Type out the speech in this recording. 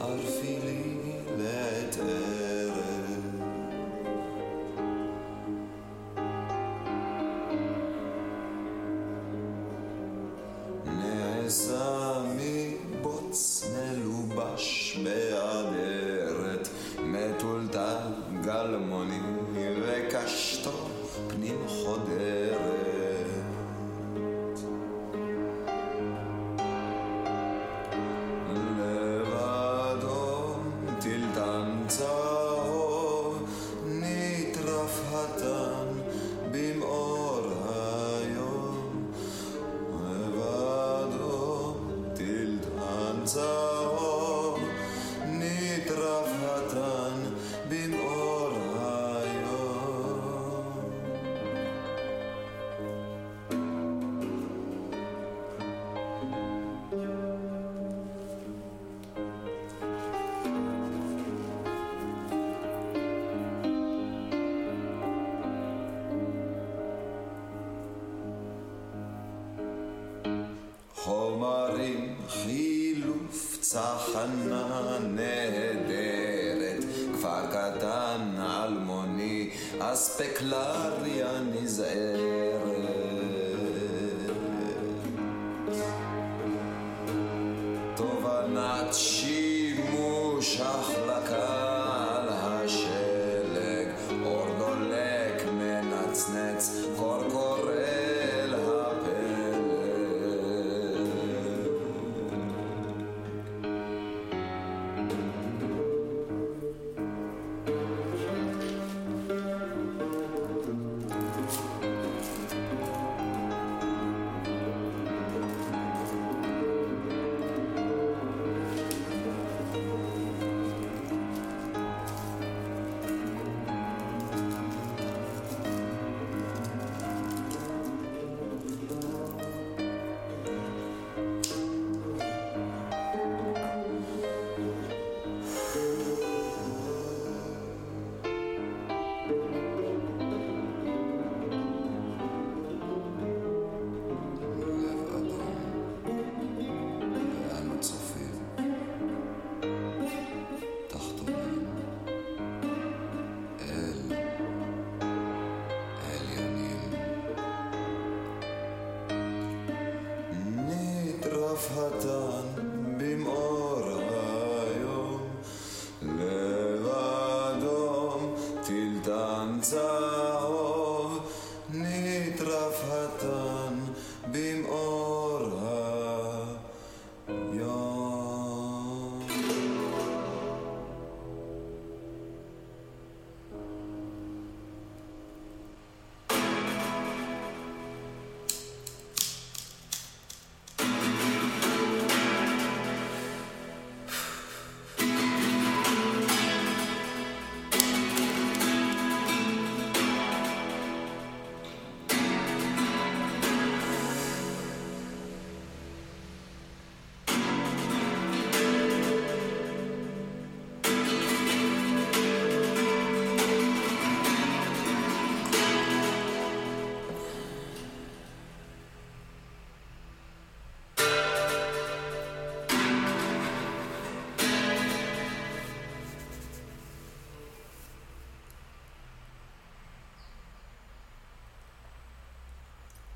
ערפי לי לעת ערב. נעשה מבוץ מלובש באדרת, מטולטל גלמוני וקשתו פנים חודרת. חומרים, חילוף, צחנה נהדרת, כפר קטן, אלמוני, אספקלריה נזערת. תובנת שימוש החלקה טרפתן במאור